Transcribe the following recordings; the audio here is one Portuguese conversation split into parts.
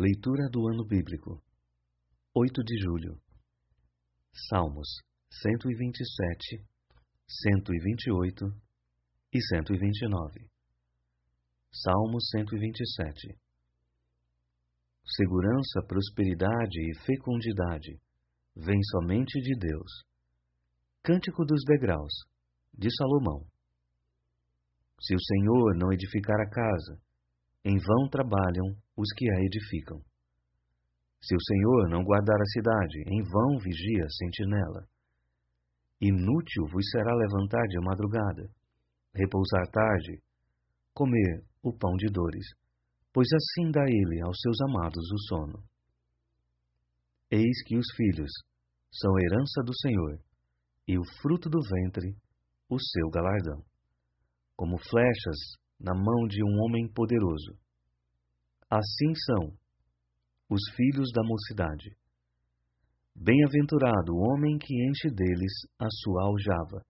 Leitura do Ano Bíblico 8 de julho Salmos 127, 128 e 129 Salmo 127 Segurança, prosperidade e fecundidade vem somente de Deus. Cântico dos degraus, de Salomão. Se o Senhor não edificar a casa, em vão trabalham os que a edificam. Se o Senhor não guardar a cidade, em vão vigia a sentinela. Inútil vos será levantar de madrugada, repousar tarde, comer o pão de dores, pois assim dá ele aos seus amados o sono. Eis que os filhos são herança do Senhor, e o fruto do ventre, o seu galardão. Como flechas na mão de um homem poderoso. Assim são os filhos da mocidade. Bem-aventurado o homem que enche deles a sua aljava.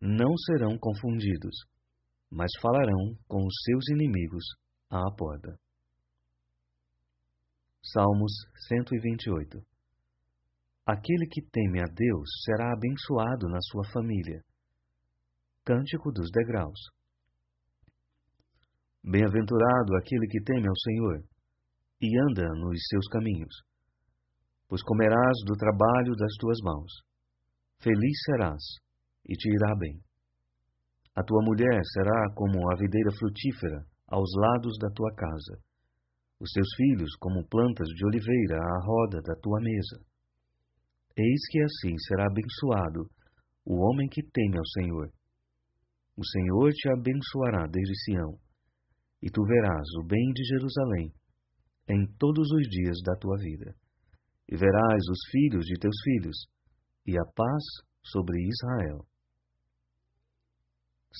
Não serão confundidos, mas falarão com os seus inimigos à porta. Salmos 128 Aquele que teme a Deus será abençoado na sua família. Cântico dos degraus. Bem-aventurado aquele que teme ao Senhor e anda nos seus caminhos, pois comerás do trabalho das tuas mãos. Feliz serás e te irá bem. A tua mulher será como a videira frutífera aos lados da tua casa, os teus filhos como plantas de oliveira à roda da tua mesa. Eis que assim será abençoado o homem que teme ao Senhor. O Senhor te abençoará desde Sião e tu verás o bem de Jerusalém em todos os dias da tua vida, e verás os filhos de teus filhos, e a paz sobre Israel.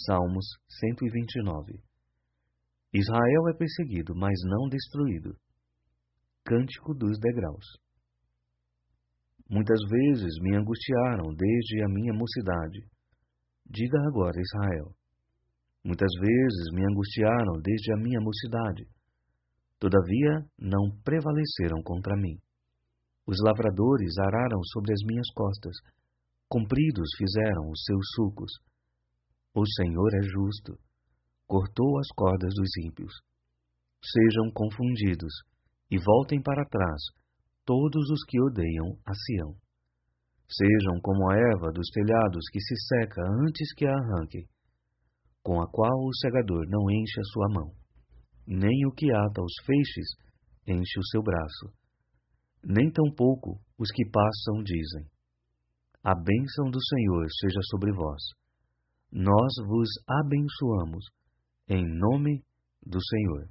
Salmos 129 Israel é perseguido, mas não destruído. Cântico dos degraus. Muitas vezes me angustiaram desde a minha mocidade. Diga agora, Israel. Muitas vezes me angustiaram desde a minha mocidade. Todavia não prevaleceram contra mim. Os lavradores araram sobre as minhas costas, compridos fizeram os seus sulcos. O Senhor é justo, cortou as cordas dos ímpios. Sejam confundidos e voltem para trás todos os que odeiam a Sião. Sejam como a erva dos telhados que se seca antes que a arranque com a qual o segador não enche a sua mão, nem o que ata os feixes enche o seu braço, nem tampouco os que passam dizem: A bênção do Senhor seja sobre vós. Nós vos abençoamos em nome do Senhor.